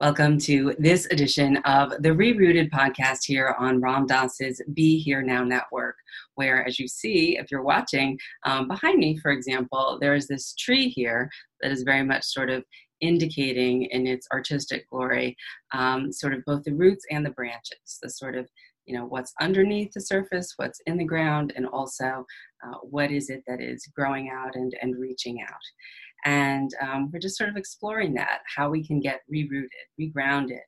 Welcome to this edition of the Rerooted podcast here on Ram Dass's Be Here Now Network, where, as you see, if you're watching um, behind me, for example, there is this tree here that is very much sort of indicating in its artistic glory um, sort of both the roots and the branches, the sort of you know what's underneath the surface what's in the ground and also uh, what is it that is growing out and, and reaching out and um, we're just sort of exploring that, how we can get rerooted, regrounded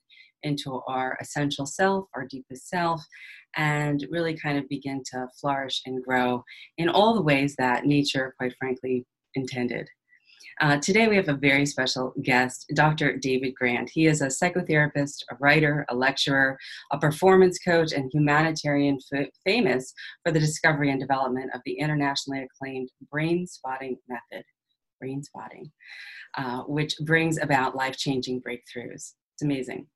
into our essential self, our deepest self, and really kind of begin to flourish and grow in all the ways that nature, quite frankly, intended. Uh, today we have a very special guest, Dr. David Grand. He is a psychotherapist, a writer, a lecturer, a performance coach, and humanitarian f- famous for the discovery and development of the internationally acclaimed brain spotting method brain spotting, uh, which brings about life changing breakthroughs. It's amazing.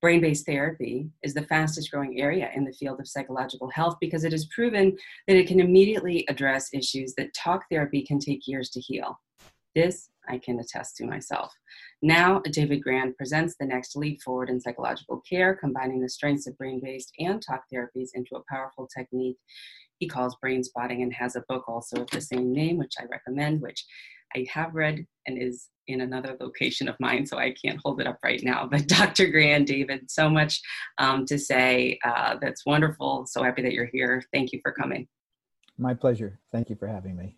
Brain based therapy is the fastest growing area in the field of psychological health because it is proven that it can immediately address issues that talk therapy can take years to heal. This I can attest to myself. Now, David Grand presents the next leap forward in psychological care, combining the strengths of brain based and talk therapies into a powerful technique he calls brain spotting and has a book also of the same name, which I recommend, which I have read and is in another location of mine, so I can't hold it up right now. But Dr. Grand, David, so much um, to say. Uh, that's wonderful. So happy that you're here. Thank you for coming. My pleasure. Thank you for having me.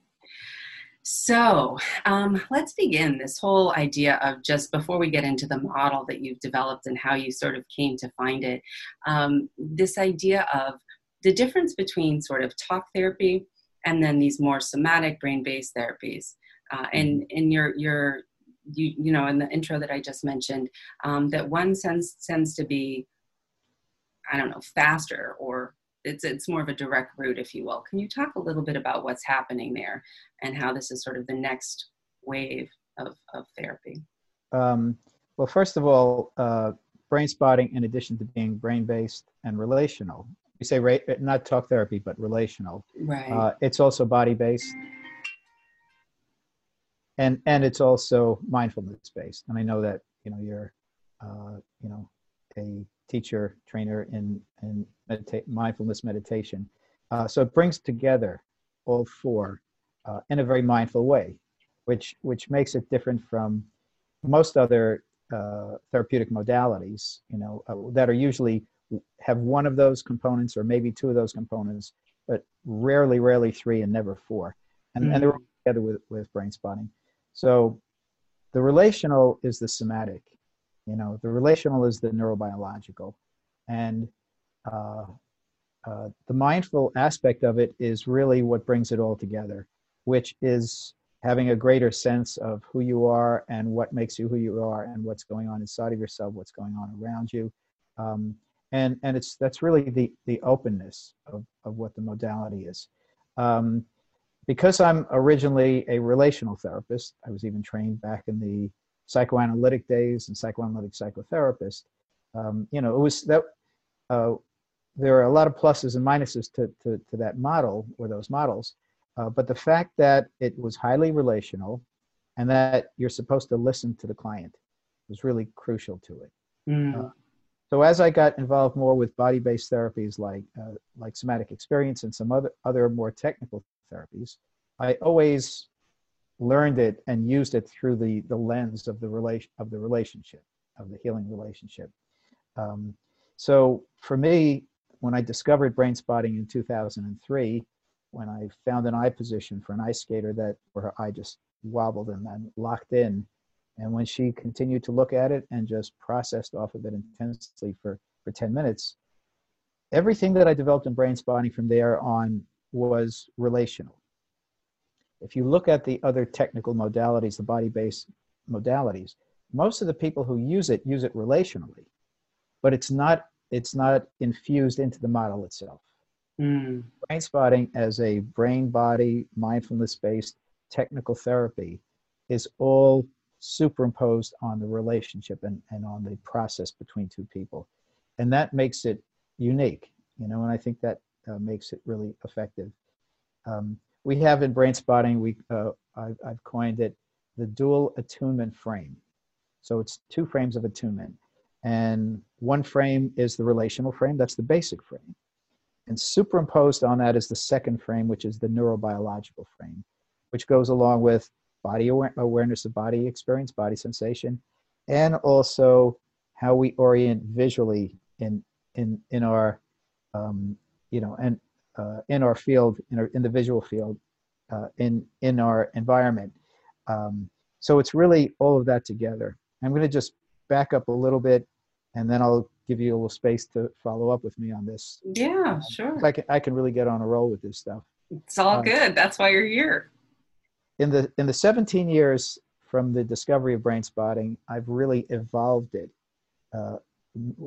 So um, let's begin this whole idea of just before we get into the model that you've developed and how you sort of came to find it, um, this idea of the difference between sort of talk therapy and then these more somatic brain-based therapies. Uh, and in your your you you know in the intro that I just mentioned, um, that one sense tends to be, I don't know, faster or it's it's more of a direct route, if you will. Can you talk a little bit about what's happening there and how this is sort of the next wave of of therapy? Um, well, first of all, uh, brain spotting, in addition to being brain based and relational, we say ra- not talk therapy, but relational. Right. Uh, it's also body based and and it's also mindfulness based and i know that you know you're uh, you know a teacher trainer in in medita- mindfulness meditation. Uh, so it brings together all four uh, in a very mindful way which which makes it different from most other uh, therapeutic modalities you know uh, that are usually have one of those components or maybe two of those components but rarely rarely three and never four. And, mm. and they're all together with, with brain spotting so the relational is the somatic, you know, the relational is the neurobiological. And uh, uh, the mindful aspect of it is really what brings it all together, which is having a greater sense of who you are and what makes you who you are and what's going on inside of yourself, what's going on around you. Um, and and it's that's really the the openness of, of what the modality is. Um, because I'm originally a relational therapist, I was even trained back in the psychoanalytic days and psychoanalytic psychotherapist. Um, you know, it was that uh, there are a lot of pluses and minuses to, to, to that model or those models, uh, but the fact that it was highly relational and that you're supposed to listen to the client was really crucial to it. Mm. Uh, so as I got involved more with body-based therapies like uh, like somatic experience and some other other more technical therapies, I always learned it and used it through the, the lens of the relation of the relationship, of the healing relationship. Um, so for me, when I discovered brain spotting in 2003, when I found an eye position for an ice skater that where her eye just wobbled and then locked in, and when she continued to look at it and just processed off of it intensely for, for 10 minutes, everything that I developed in brain spotting from there on was relational. If you look at the other technical modalities, the body based modalities, most of the people who use it use it relationally, but it's not it's not infused into the model itself. Mm. Brain spotting as a brain body mindfulness based technical therapy is all superimposed on the relationship and, and on the process between two people. And that makes it unique, you know, and I think that uh, makes it really effective. Um, we have in brain spotting, we, uh, I've, I've, coined it the dual attunement frame. So it's two frames of attunement. And one frame is the relational frame, that's the basic frame. And superimposed on that is the second frame, which is the neurobiological frame, which goes along with body aware- awareness of body experience, body sensation, and also how we orient visually in in in our um, you know and uh, in our field in, our, in the visual field uh, in in our environment. Um, so it's really all of that together. I'm going to just back up a little bit and then i'll give you a little space to follow up with me on this. Yeah sure. I can, I can really get on a roll with this stuff. It's all uh, good. That's why you're here. in the in the 17 years from the discovery of brain spotting i've really evolved it uh,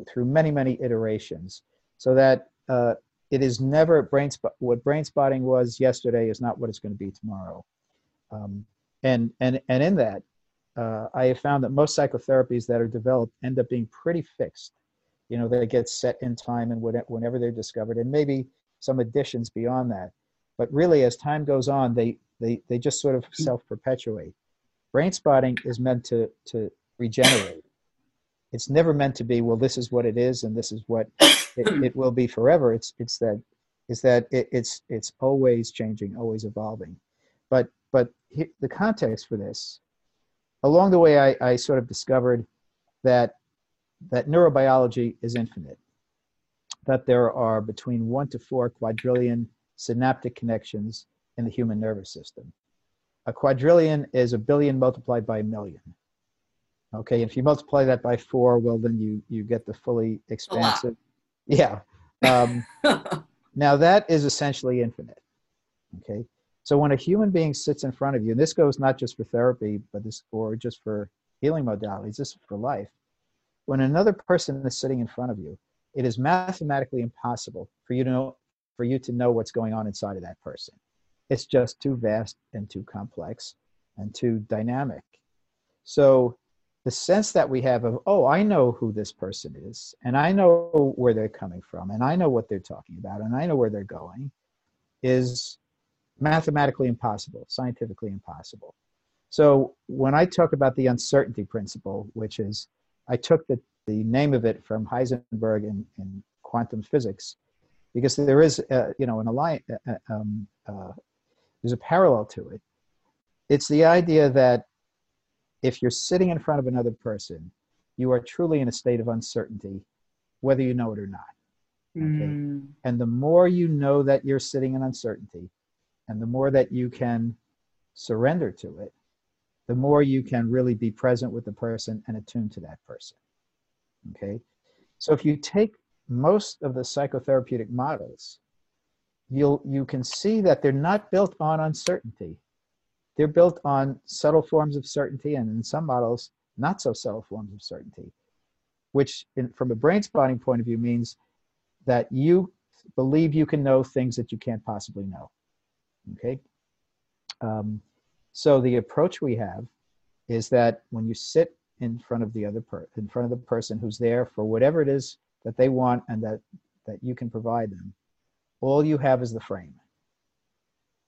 through many many iterations. So that uh, it is never brain spot what brain spotting was yesterday is not what it's going to be tomorrow. Um, and and and in that uh, i have found that most psychotherapies that are developed end up being pretty fixed. You know they get set in time and whenever they're discovered and maybe some additions beyond that. But really as time goes on they they they just sort of self-perpetuate. Brain spotting is meant to to regenerate it's never meant to be well this is what it is and this is what it, it will be forever. It's it's that is that it, it's it's always changing always evolving. But but the context for this along the way I, I sort of discovered that that neurobiology is infinite that there are between one to four quadrillion synaptic connections in the human nervous system. A quadrillion is a billion multiplied by a million Okay, if you multiply that by four, well, then you you get the fully expansive. Yeah. Um, now that is essentially infinite. Okay, so when a human being sits in front of you, and this goes not just for therapy, but this or just for healing modalities, this is for life. When another person is sitting in front of you, it is mathematically impossible for you to know for you to know what's going on inside of that person. It's just too vast and too complex and too dynamic. So the sense that we have of oh i know who this person is and i know where they're coming from and i know what they're talking about and i know where they're going is mathematically impossible scientifically impossible. So when i talk about the uncertainty principle which is i took the, the name of it from heisenberg in, in quantum physics because there is a, you know an alliance uh, uh, um, uh, there's a parallel to it. It's the idea that if you're sitting in front of another person, you are truly in a state of uncertainty, whether you know it or not. Okay? Mm. And the more you know that you're sitting in uncertainty, and the more that you can surrender to it, the more you can really be present with the person and attuned to that person. Okay? So if you take most of the psychotherapeutic models, you'll you can see that they're not built on uncertainty they're built on subtle forms of certainty and in some models, not so subtle forms of certainty, which in, from a brain spotting point of view means that you believe you can know things that you can't possibly know. Okay? Um, so the approach we have is that when you sit in front of the other per- in front of the person who's there for whatever it is that they want and that that you can provide them, all you have is the frame.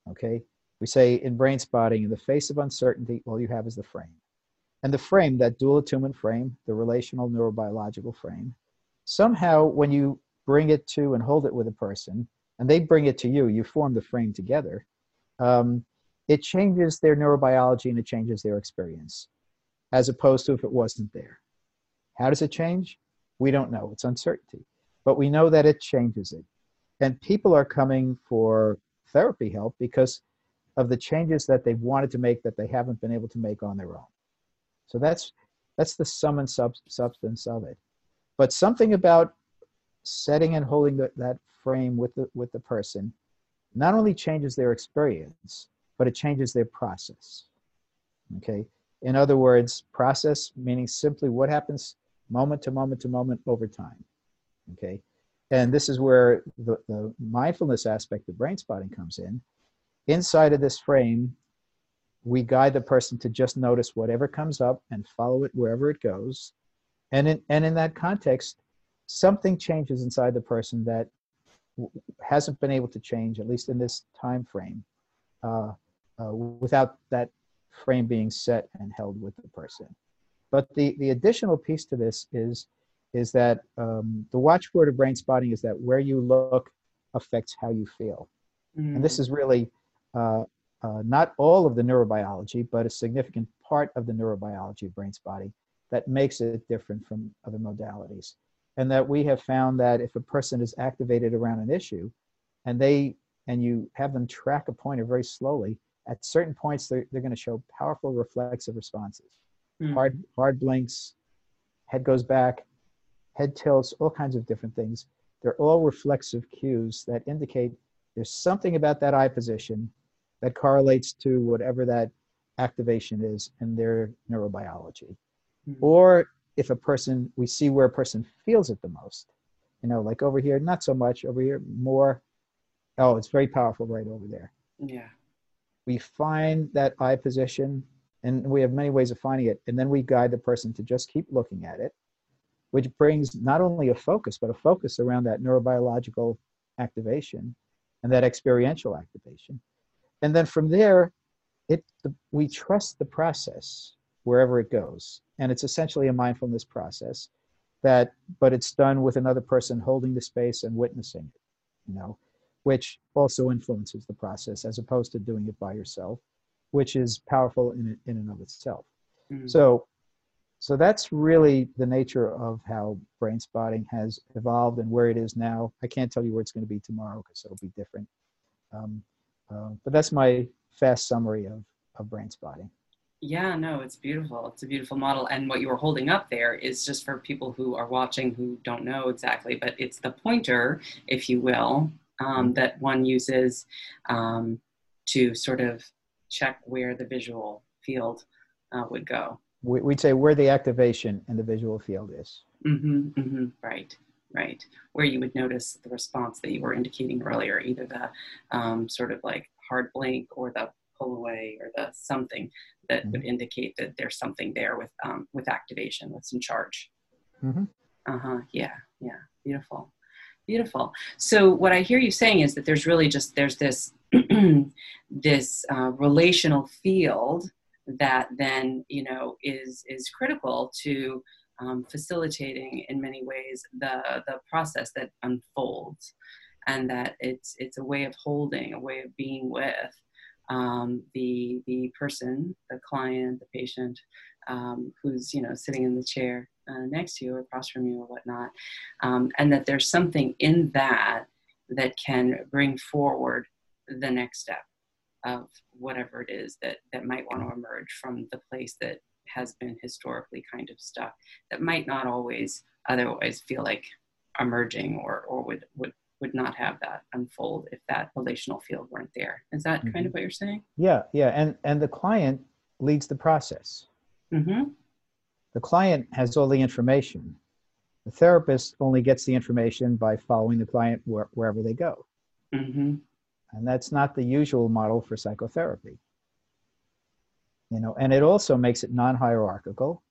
Okay? We say in brain spotting, in the face of uncertainty, all you have is the frame. And the frame, that dual attunement frame, the relational neurobiological frame, somehow when you bring it to and hold it with a person, and they bring it to you, you form the frame together, um, it changes their neurobiology and it changes their experience, as opposed to if it wasn't there. How does it change? We don't know. It's uncertainty. But we know that it changes it. And people are coming for therapy help because of the changes that they've wanted to make that they haven't been able to make on their own. So that's that's the sum and sub- substance of it. But something about setting and holding the, that frame with the with the person not only changes their experience, but it changes their process. Okay. In other words, process meaning simply what happens moment to moment to moment over time. Okay. And this is where the, the mindfulness aspect of brain spotting comes in Inside of this frame, we guide the person to just notice whatever comes up and follow it wherever it goes. And in, and in that context, something changes inside the person that hasn't been able to change, at least in this time frame, uh, uh, without that frame being set and held with the person. But the, the additional piece to this is is that um, the watchword of brain spotting is that where you look affects how you feel. Mm. And this mm. is really uh, uh, not all of the neurobiology, but a significant part of the neurobiology of brain spotting that makes it different from other modalities. And that we have found that if a person is activated around an issue and they and you have them track a pointer very slowly, at certain points they're, they're going to show powerful reflexive responses. Mm. Hard, hard blinks, head goes back, head tilts, all kinds of different things. They're all reflexive cues that indicate there's something about that eye position that correlates to whatever that activation is in their neurobiology. Mm-hmm. Or if a person, we see where a person feels it the most, you know, like over here, not so much, over here, more. Oh, it's very powerful right over there. Yeah. We find that eye position, and we have many ways of finding it, and then we guide the person to just keep looking at it which brings not only a focus, but a focus around that neurobiological activation and that experiential activation. And then from there, it the, we trust the process wherever it goes. And it's essentially a mindfulness process that, but it's done with another person holding the space and witnessing it, you know, which also influences the process as opposed to doing it by yourself, which is powerful in, in and of itself. Mm-hmm. So so that's really the nature of how brain spotting has evolved and where it is now. I can't tell you where it's going to be tomorrow because it'll be different. Um, uh, but that's my fast summary of, of brain spotting. Yeah, no, it's beautiful. It's a beautiful model. And what you were holding up there is just for people who are watching who don't know exactly, but it's the pointer, if you will, um, mm-hmm. that one uses um, to sort of check where the visual field uh, would go we, would say where the activation in the visual field is. Mm-hmm, mm-hmm, right, right. Where you would notice the response that you were indicating earlier, either the um, sort of like hard blink or the pull away or the something that mm-hmm. would indicate that there's something there with um, with activation, with some charge. Mm-hmm. Uh huh. Yeah. Yeah. Beautiful. Beautiful. So what I hear you saying is that there's really just there's this this uh, relational field that then you know is is critical to um, facilitating in many ways the the process that unfolds and that it's it's a way of holding a way of being with um, the the person the client the patient um, who's you know sitting in the chair uh, next to you or across from you or whatnot. Um, and that there's something in that that can bring forward the next step of whatever it is that that might want to emerge from the place that has been historically kind of stuck that might not always otherwise feel like emerging or or would would would not have that unfold if that relational field weren't there is that mm-hmm. kind of what you're saying yeah yeah and and the client leads the process mm-hmm. the client has all the information the therapist only gets the information by following the client where, wherever they go mm-hmm. And that's not the usual model for psychotherapy. You know, and it also makes it non-hierarchical.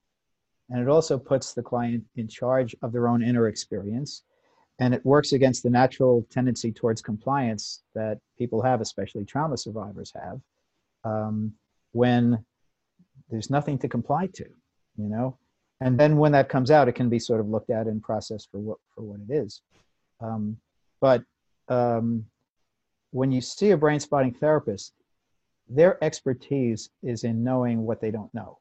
And it also puts the client in charge of their own inner experience. And it works against the natural tendency towards compliance that people have, especially trauma survivors have, um, when there's nothing to comply to, you know? And then when that comes out, it can be sort of looked at and processed for what, for what it is. Um, but um, when you see a brain spotting therapist, their expertise is in knowing what they don't know.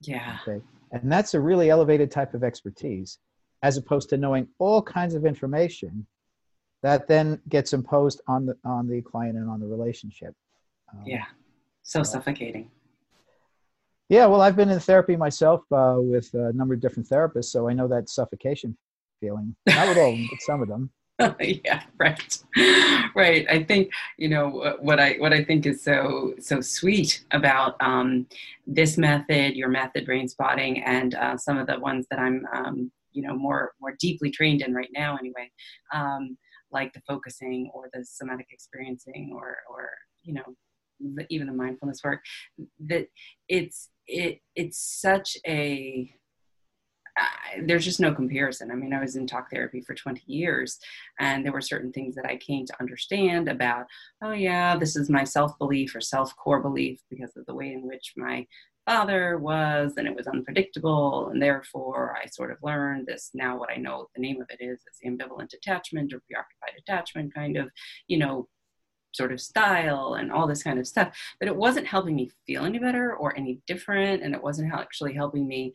Yeah. Okay. And that's a really elevated type of expertise, as opposed to knowing all kinds of information that then gets imposed on the on the client and on the relationship. Um, yeah. So suffocating. Yeah, well, I've been in therapy myself uh, with a number of different therapists, so I know that suffocation feeling. Not with all, but some of them. yeah right. Right i think you know what i what i think is so so sweet about um, this method your method brain spotting and uh, some of the ones that i'm um, you know more more deeply trained in right now anyway um, like the focusing or the somatic experiencing or or you know the, even the mindfulness work that it's it it's such a there's just no comparison. I mean, I was in talk therapy for 20 years, and there were certain things that I came to understand about, oh, yeah, this is my self belief or self core belief because of the way in which my father was and it was unpredictable and therefore i sort of learned this now what i know the name of it is is ambivalent attachment or preoccupied attachment kind of you know sort of style and all this kind of stuff but it wasn't helping me feel any better or any different and it wasn't actually helping me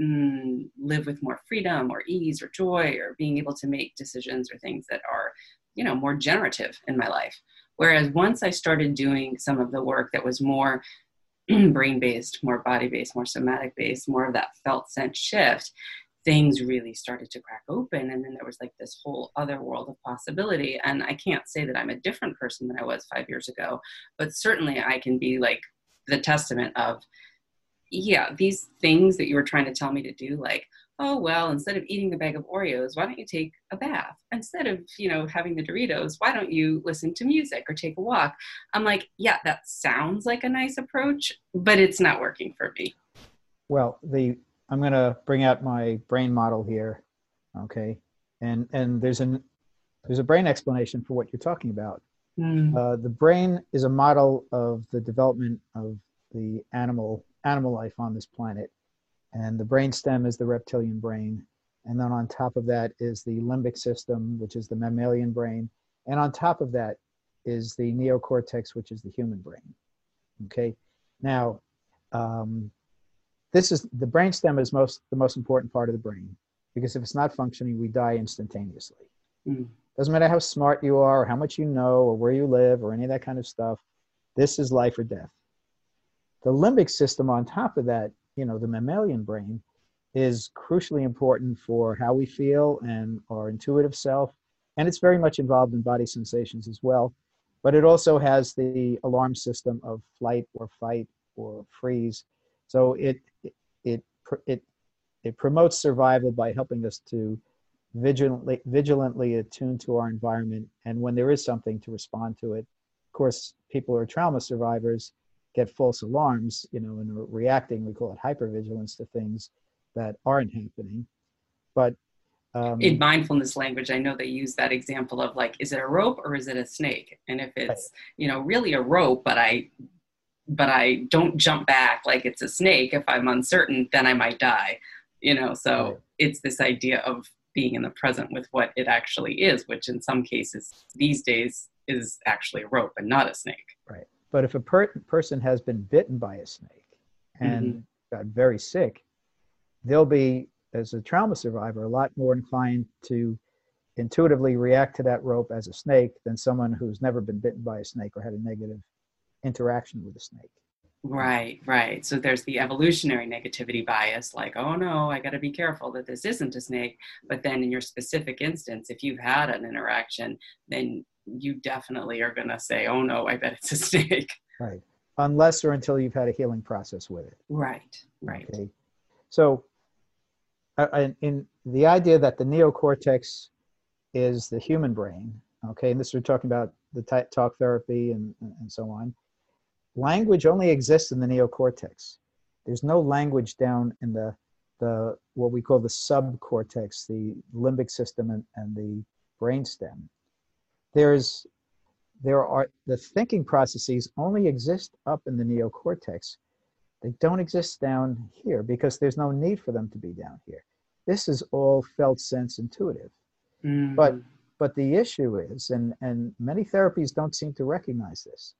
mm, live with more freedom or ease or joy or being able to make decisions or things that are you know more generative in my life. Whereas once i started doing some of the work that was more brain based more body based more somatic based more of that felt sense shift things really started to crack open. And then there was like this whole other world of possibility. And i can't say that i'm a different person than i was five years ago but certainly i can be like the testament of yeah these things that you were trying to tell me to do like oh well instead of eating the bag of oreos why don't you take a bath instead of you know having the doritos why don't you listen to music or take a walk i'm like yeah that sounds like a nice approach but it's not working for me well the I'm going to bring out my brain model here, okay? And and there's an there's a brain explanation for what you're talking about. Mm. Uh, the brain is a model of the development of the animal animal life on this planet, and the brain stem is the reptilian brain, and then on top of that is the limbic system, which is the mammalian brain, and on top of that is the neocortex, which is the human brain. Okay, now um, this is the brainstem is most the most important part of the brain because if it's not functioning, we die instantaneously. Mm. Doesn't matter how smart you are, or how much you know, or where you live, or any of that kind of stuff. This is life or death. The limbic system, on top of that, you know, the mammalian brain, is crucially important for how we feel and our intuitive self, and it's very much involved in body sensations as well. But it also has the alarm system of flight or fight or freeze. So it it it it promotes survival by helping us to vigilantly vigilantly attune to our environment and when there is something to respond to it of course people who are trauma survivors get false alarms you know and are reacting we call it hypervigilance to things that aren't happening but um, in mindfulness language i know they use that example of like is it a rope or is it a snake and if it's right. you know really a rope but i but I don't jump back like it's a snake. If I'm uncertain, then I might die. You know, so right. it's this idea of being in the present with what it actually is, which in some cases these days is actually a rope and not a snake. Right. But if a per- person has been bitten by a snake and mm-hmm. got very sick, they'll be, as a trauma survivor, a lot more inclined to intuitively react to that rope as a snake than someone who's never been bitten by a snake or had a negative interaction with a snake. Right, right. So there's the evolutionary negativity bias, like, oh no, I got to be careful that this isn't a snake. But then in your specific instance, if you've had an interaction, then you definitely are going to say, oh no, I bet it's a snake. Right. Unless or until you've had a healing process with it. Right, right. Okay. So, uh, in the idea that the neocortex is the human brain, okay, and this we're talking about the talk therapy and, and so on language only exists in the neocortex. There's no language down in the the what we call the subcortex, the limbic system and, and the brainstem. There's there are the thinking processes only exist up in the neocortex. They don't exist down here because there's no need for them to be down here. This is all felt sense intuitive. Mm. But but the issue is, and, and many therapies don't seem to recognize this,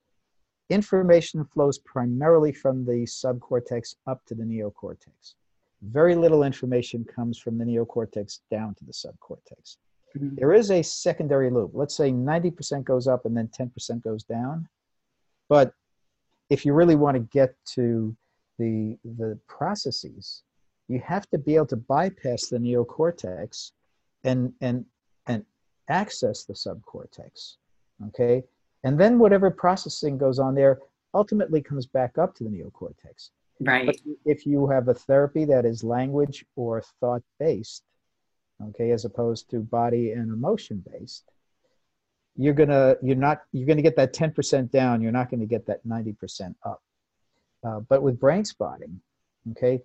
Information flows primarily from the subcortex up to the neocortex. Very little information comes from the neocortex down to the subcortex. Mm-hmm. There is a secondary loop. Let's say 90% goes up and then 10% goes down. But if you really want to get to the, the processes, you have to be able to bypass the neocortex and, and, and access the subcortex. Okay? And then whatever processing goes on there ultimately comes back up to the neocortex. Right. But if you have a therapy that is language or thought based, okay, as opposed to body and emotion based, you're gonna you're not you're gonna get that 10% down. You're not gonna get that 90% up. Uh, but with brain spotting, okay,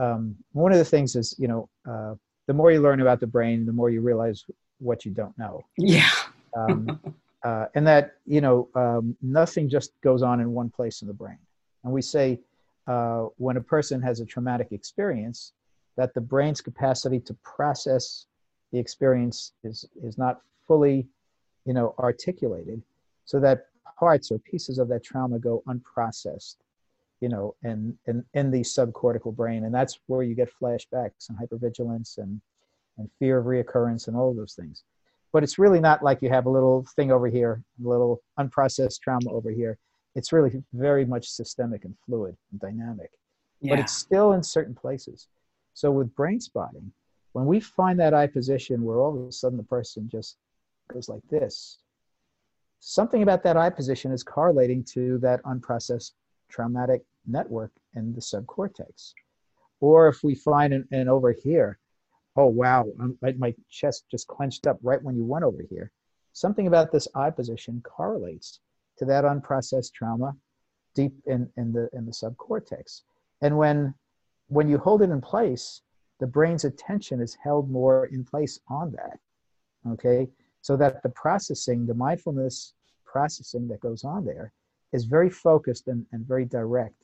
um, one of the things is you know uh, the more you learn about the brain, the more you realize what you don't know. Yeah. um, uh, and that you know um, nothing just goes on in one place in the brain. And we say uh, when a person has a traumatic experience, that the brain's capacity to process the experience is is not fully, you know, articulated, so that parts or pieces of that trauma go unprocessed, you know, and in, in, in the subcortical brain, and that's where you get flashbacks and hypervigilance and and fear of reoccurrence and all of those things. But it's really not like you have a little thing over here, a little unprocessed trauma over here. It's really very much systemic and fluid and dynamic. Yeah. But it's still in certain places. So with brain spotting, when we find that eye position where all of a sudden the person just goes like this, something about that eye position is correlating to that unprocessed traumatic network in the subcortex. Or if we find an, an over here, oh wow, um, my, my chest just clenched up right when you went over here. Something about this eye position correlates to that unprocessed trauma deep in, in the in the subcortex. And when when you hold it in place, the brain's attention is held more in place on that. Okay. So that the processing, the mindfulness processing that goes on there is very focused and, and very direct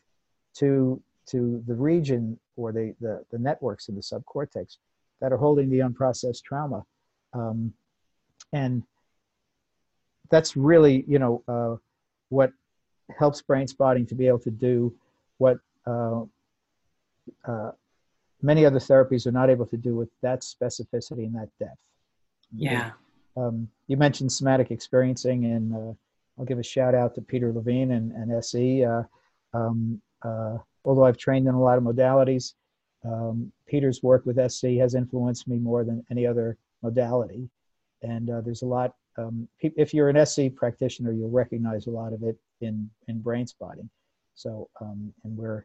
to to the region or the, the, the networks in the subcortex that are holding the unprocessed trauma. Um, and that's really, you know, uh, what helps brain spotting to be able to do what uh, uh, many other therapies are not able to do with that specificity and that depth. Yeah. Um, you mentioned somatic experiencing, and uh, I'll give a shout out to Peter Levine and, and SE. Uh, um, uh, although I've trained in a lot of modalities, um, Peter's work with SE has influenced me more than any other modality. And uh, there's a lot, um, if you're an SE practitioner, you'll recognize a lot of it in, in brain spotting. So, um, and we're,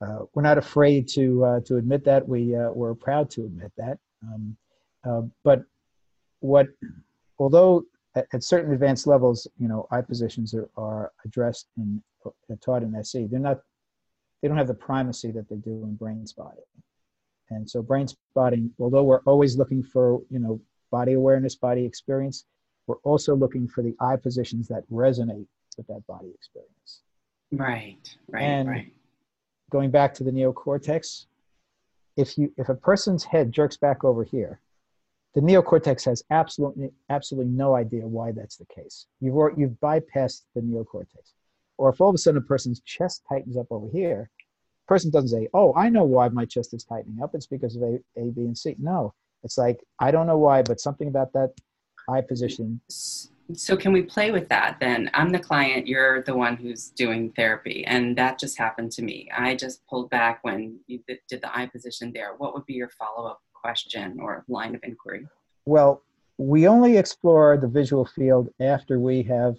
uh, we're not afraid to, uh, to admit that. We, uh, we're proud to admit that. Um, uh, but what, although at, at, certain advanced levels, you know, eye positions are, are addressed and taught in SE, they're not they don't have the primacy that they do in brain spotting. And so brain spotting, although we're always looking for, you know, body awareness, body experience, we're also looking for the eye positions that resonate with that body experience. Right, right, and right. Going back to the neocortex, if you if a person's head jerks back over here, the neocortex has absolutely absolutely no idea why that's the case. You've you've bypassed the neocortex. Or if all of a sudden a person's chest tightens up over here, person doesn't say, "Oh, I know why my chest is tightening up. It's because of A, A, B, and C." No, it's like I don't know why, but something about that eye position. So can we play with that then? I'm the client, you're the one who's doing therapy, and that just happened to me. I just pulled back when you did the eye position there. What would be your follow-up question or line of inquiry? Well, we only explore the visual field after we have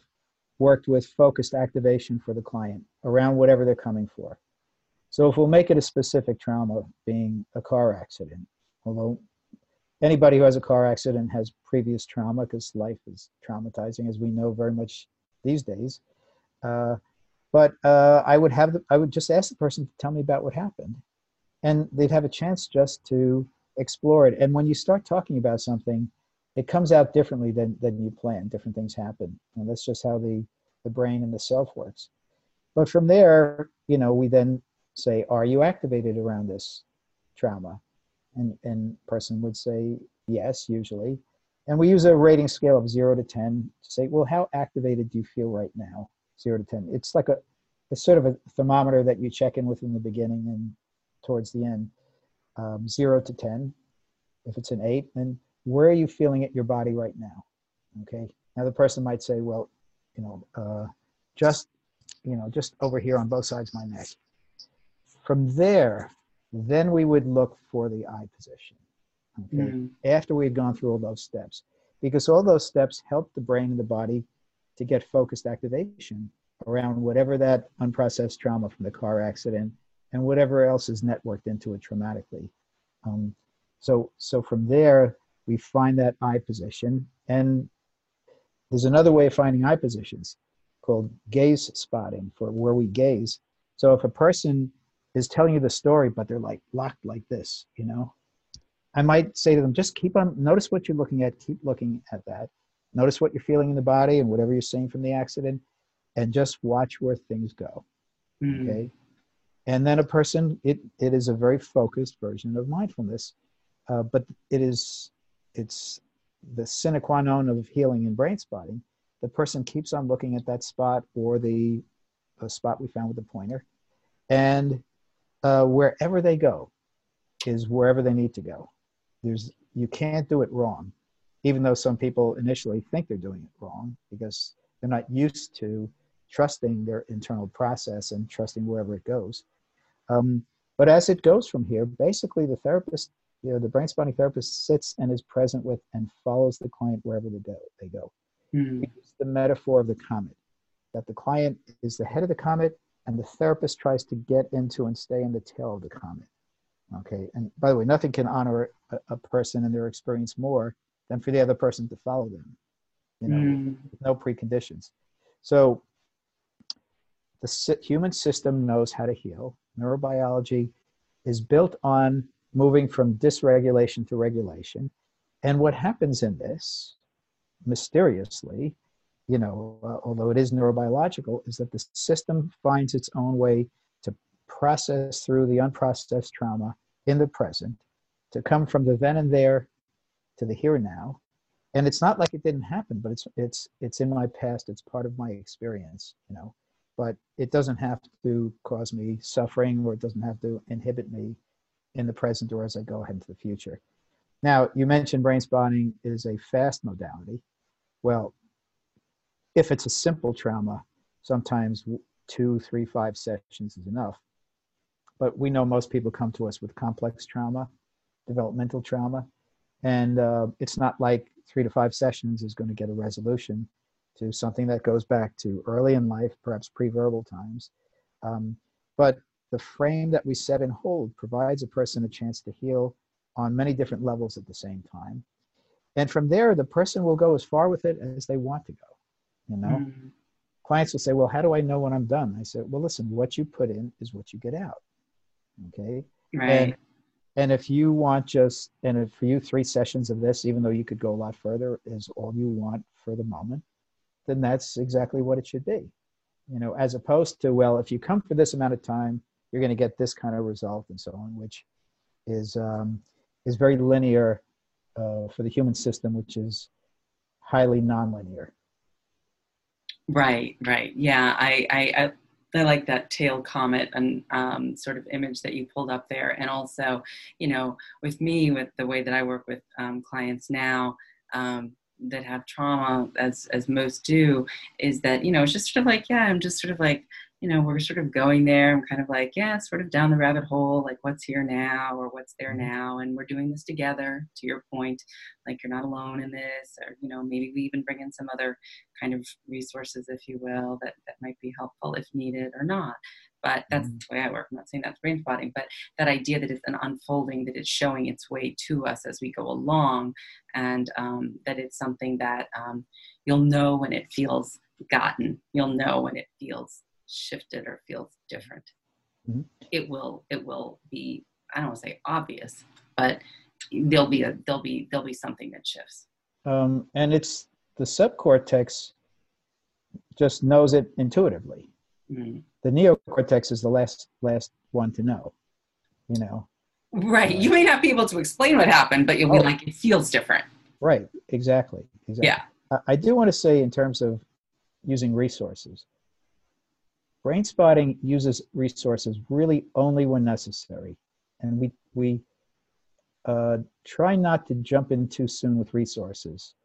worked with focused activation for the client around whatever they're coming for. So if we'll make it a specific trauma, being a car accident, although anybody who has a car accident has previous trauma because life is traumatizing, as we know very much these days. Uh, but uh, I would have the, I would just ask the person to tell me about what happened, and they'd have a chance just to explore it. And when you start talking about something, it comes out differently than, than you plan. Different things happen. And that's just how the, the brain and the self works. But from there, you know, we then say, are you activated around this trauma? And, and person would say, yes, usually. And we use a rating scale of zero to 10 to say, well, how activated do you feel right now? Zero to 10. It's like a, it's sort of a thermometer that you check in with in the beginning and towards the end. Um, zero to 10. If it's an eight, then where are you feeling it your body right now? Okay. Now the person might say well you know uh, just you know just over here on both sides of my neck. From there then we would look for the eye position. Okay. Mm-hmm. after we've gone through all those steps because all those steps help the brain and the body to get focused activation around whatever that unprocessed trauma from the car accident and whatever else is networked into it traumatically. Um, so so from there we find that eye position. And there's another way of finding eye positions called gaze spotting for where we gaze. So if a person is telling you the story, but they're like locked like this, you know, I might say to them, just keep on, notice what you're looking at, keep looking at that. Notice what you're feeling in the body and whatever you're seeing from the accident, and just watch where things go. Mm. Okay. and then a person it it is a very focused version of mindfulness uh, but it is it's the sine qua non of healing and brain spotting. The person keeps on looking at that spot or the, the spot we found with the pointer. And uh, wherever they go is wherever they need to go. There's you can't do it wrong even though some people initially think they're doing it wrong because they're not used to trusting their internal process and trusting wherever it goes. Um, but as it goes from here, basically the therapist, you know, the brain spotting therapist sits and is present with and follows the client wherever they go. They go. Mm. the metaphor of the comet, that the client is the head of the comet and the therapist tries to get into and stay in the tail of the comet. Okay. And by the way, nothing can honor a, a person and their experience more than for the other person to follow them. You know, mm. no preconditions. So the human system knows how to heal neurobiology is built on moving from dysregulation to regulation. And what happens in this, mysteriously, you know, uh, although it is neurobiological, is that the system finds its own way to process through the unprocessed trauma in the present, to come from the then and there to the here and now. And it's not like it didn't happen, but it's it's it's in my past. It's part of my experience, you know but it doesn't have to cause me suffering or it doesn't have to inhibit me in the present or as I go ahead into the future. Now, you mentioned brain spotting is a fast modality. Well, if it's a simple trauma, sometimes two, three, five sessions is enough. But we know most people come to us with complex trauma, developmental trauma, and uh, it's not like three to five sessions is going to get a resolution to something that goes back to early in life, perhaps pre-verbal times. Um, but the frame that we set and hold provides a person a chance to heal on many different levels at the same time. And from there, the person will go as far with it as they want to go. You know, mm-hmm. clients will say, "Well, how do I know when I'm done?" I said, "Well, listen, what you put in is what you get out." Okay. Right. And, and if you want just, and if for you three sessions of this, even though you could go a lot further, is all you want for the moment, then that's exactly what it should be. You know, as opposed to, well, if you come for this amount of time, you're going to get this kind of result and so on, which is um, is very linear uh, for the human system, which is highly nonlinear. Right, right. Yeah, I, I, I I like that tail comet and um, sort of image that you pulled up there. And also, you know, with me, with the way that I work with um, clients now, um, that have trauma as as most do is that you know it's just sort of like yeah i'm just sort of like you know we're sort of going there i'm kind of like yeah sort of down the rabbit hole like what's here now or what's there mm-hmm. now and we're doing this together to your point like you're not alone in this or you know maybe we even bring in some other kind of resources if you will that that might be helpful if needed or not but that's mm-hmm. the way I work. I'm not saying that's brain spotting, but that idea that it's an unfolding, that it's showing its way to us as we go along, and um, that it's something that um, you'll know when it feels gotten. You'll know when it feels shifted or feels different. Mm-hmm. It will. It will be. I don't want to say obvious, but there'll be a there'll be there'll be something that shifts. Um, and it's the subcortex just knows it intuitively. Mm-hmm the neocortex is the last last one to know you know right you may not be able to explain what happened but you'll oh. be like it feels different right exactly exactly yeah I, I do want to say in terms of using resources brain spotting uses resources really only when necessary and we we uh, try not to jump in too soon with resources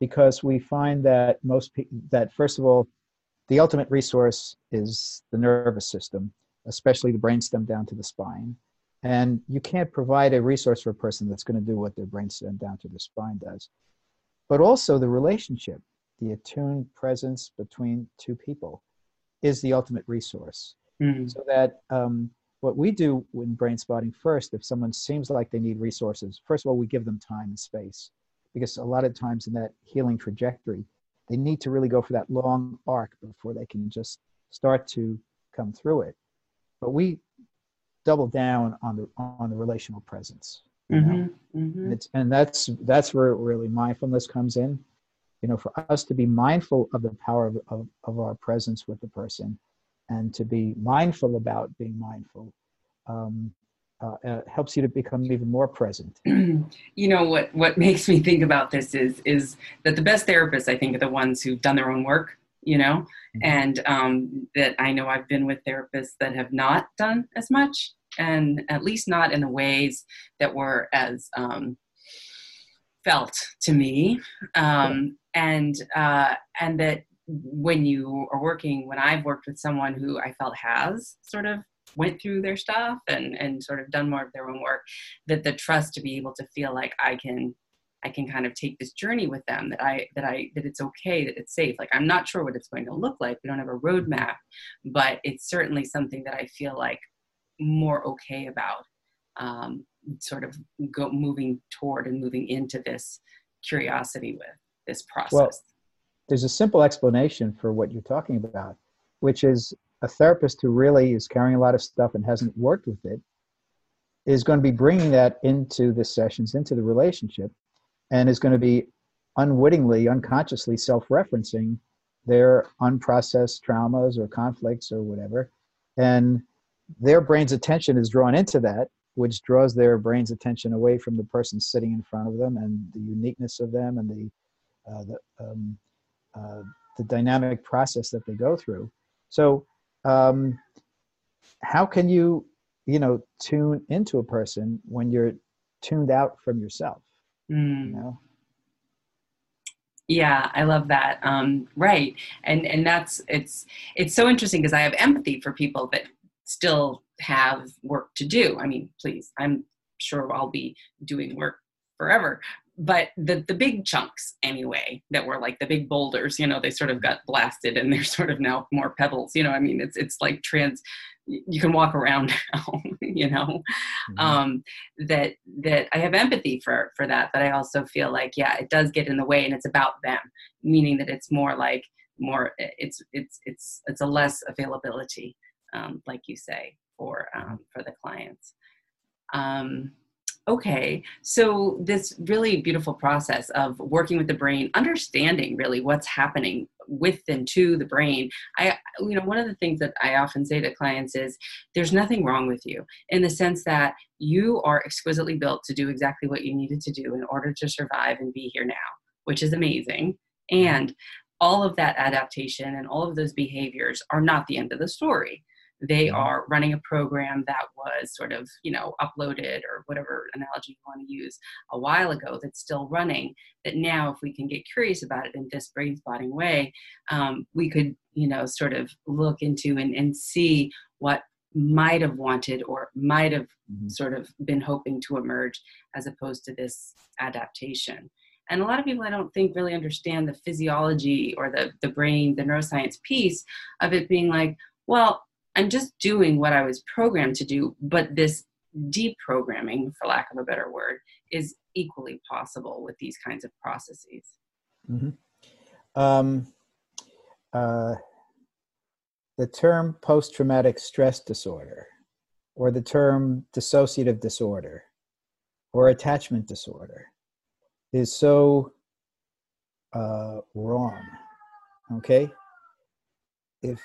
because we find that most people that first of all the ultimate resource is the nervous system, especially the brainstem down to the spine. And you can't provide a resource for a person that's going to do what their brainstem down to the spine does. But also the relationship, the attuned presence between two people is the ultimate resource. Mm-hmm. So that um, what we do in brain spotting first, if someone seems like they need resources, first of all, we give them time and space. Because a lot of times in that healing trajectory, they need to really go for that long arc before they can just start to come through it. But we double down on the on the relational presence. Mm-hmm, mm-hmm. And that's that's where really mindfulness comes in. You know, for us to be mindful of the power of, of, of our presence with the person, and to be mindful about being mindful um, uh, uh, helps you to become even more present. you know what what makes me think about this is is that the best therapists I think are the ones who've done their own work. You know, mm-hmm. and um, that I know I've been with therapists that have not done as much, and at least not in the ways that were as um, felt to me, um, and uh, and that when you are working, when I've worked with someone who I felt has sort of went through their stuff and and sort of done more of their own work that the trust to be able to feel like i can i can kind of take this journey with them that i that i that it's okay that it's safe. Like i'm not sure what it's going to look like. We don't have a roadmap but it's certainly something that i feel like more okay about um, sort of go moving toward and moving into this curiosity with this process well, there's a simple explanation for what you're talking about which is a therapist who really is carrying a lot of stuff and hasn't worked with it is going to be bringing that into the sessions, into the relationship, and is going to be unwittingly, unconsciously self referencing their unprocessed traumas or conflicts or whatever. And their brain's attention is drawn into that, which draws their brain's attention away from the person sitting in front of them and the uniqueness of them and the, uh, the, um, uh, the dynamic process that they go through. So um, how can you you know tune into a person when you're tuned out from yourself? Mm. you know? Yeah i love that. Um, right. And and that's it's it's so interesting because i have empathy for people that still have work to do. I mean please i'm sure i'll be doing work forever but the the big chunks anyway that were like the big boulders you know they sort of got blasted and they're sort of now more pebbles you know i mean it's it's like trans you can walk around now you know? Mm-hmm. um that that i have empathy for for that but i also feel like yeah it does get in the way and it's about them meaning that it's more like more it's it's it's it's a less availability um like you say for um for the clients. Um okay so this really beautiful process of working with the brain understanding really what's happening with and to the brain. I you know one of the things that i often say to clients is there's nothing wrong with you in the sense that you are exquisitely built to do exactly what you needed to do in order to survive and be here now which is amazing. Mm-hmm. And all of that adaptation and all of those behaviors are not the end of the story they mm-hmm. are running a program that was sort of you know uploaded or whatever analogy you want to use a while ago that's still running that now if we can get curious about it in this brain spotting way um, we could you know sort of look into and, and see what might have wanted or might have mm-hmm. sort of been hoping to emerge as opposed to this adaptation and a lot of people i don't think really understand the physiology or the, the brain the neuroscience piece of it being like well I'm just doing what I was programmed to do, but this deprogramming, for lack of a better word, is equally possible with these kinds of processes. Mm-hmm. Um, uh, the term post traumatic stress disorder, or the term dissociative disorder, or attachment disorder, is so uh, wrong. Okay? If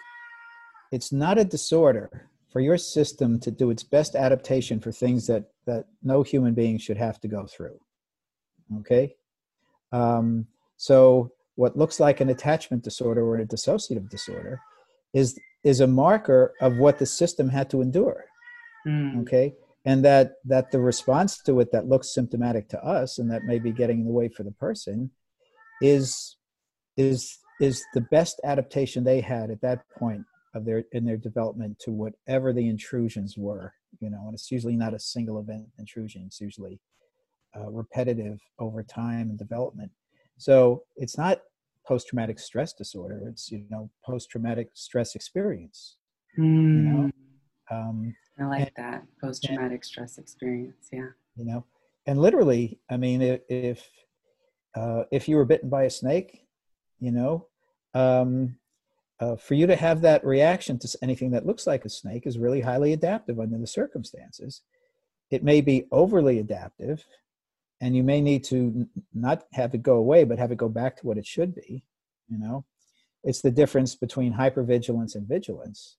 it's not a disorder for your system to do its best adaptation for things that that no human being should have to go through okay um, so what looks like an attachment disorder or a dissociative disorder is is a marker of what the system had to endure mm. okay and that that the response to it that looks symptomatic to us and that may be getting in the way for the person is is is the best adaptation they had at that point of their in their development to whatever the intrusions were you know and it's usually not a single event intrusion it's usually uh, repetitive over time and development so it's not post-traumatic stress disorder it's you know post-traumatic stress experience mm. you know hmm. um, i like and, that post-traumatic and, stress experience yeah you know and literally i mean if if, uh, if you were bitten by a snake you know um, uh, for you to have that reaction to anything that looks like a snake is really highly adaptive under the circumstances. It may be overly adaptive, and you may need to not have it go away, but have it go back to what it should be. You know, it's the difference between hypervigilance and vigilance.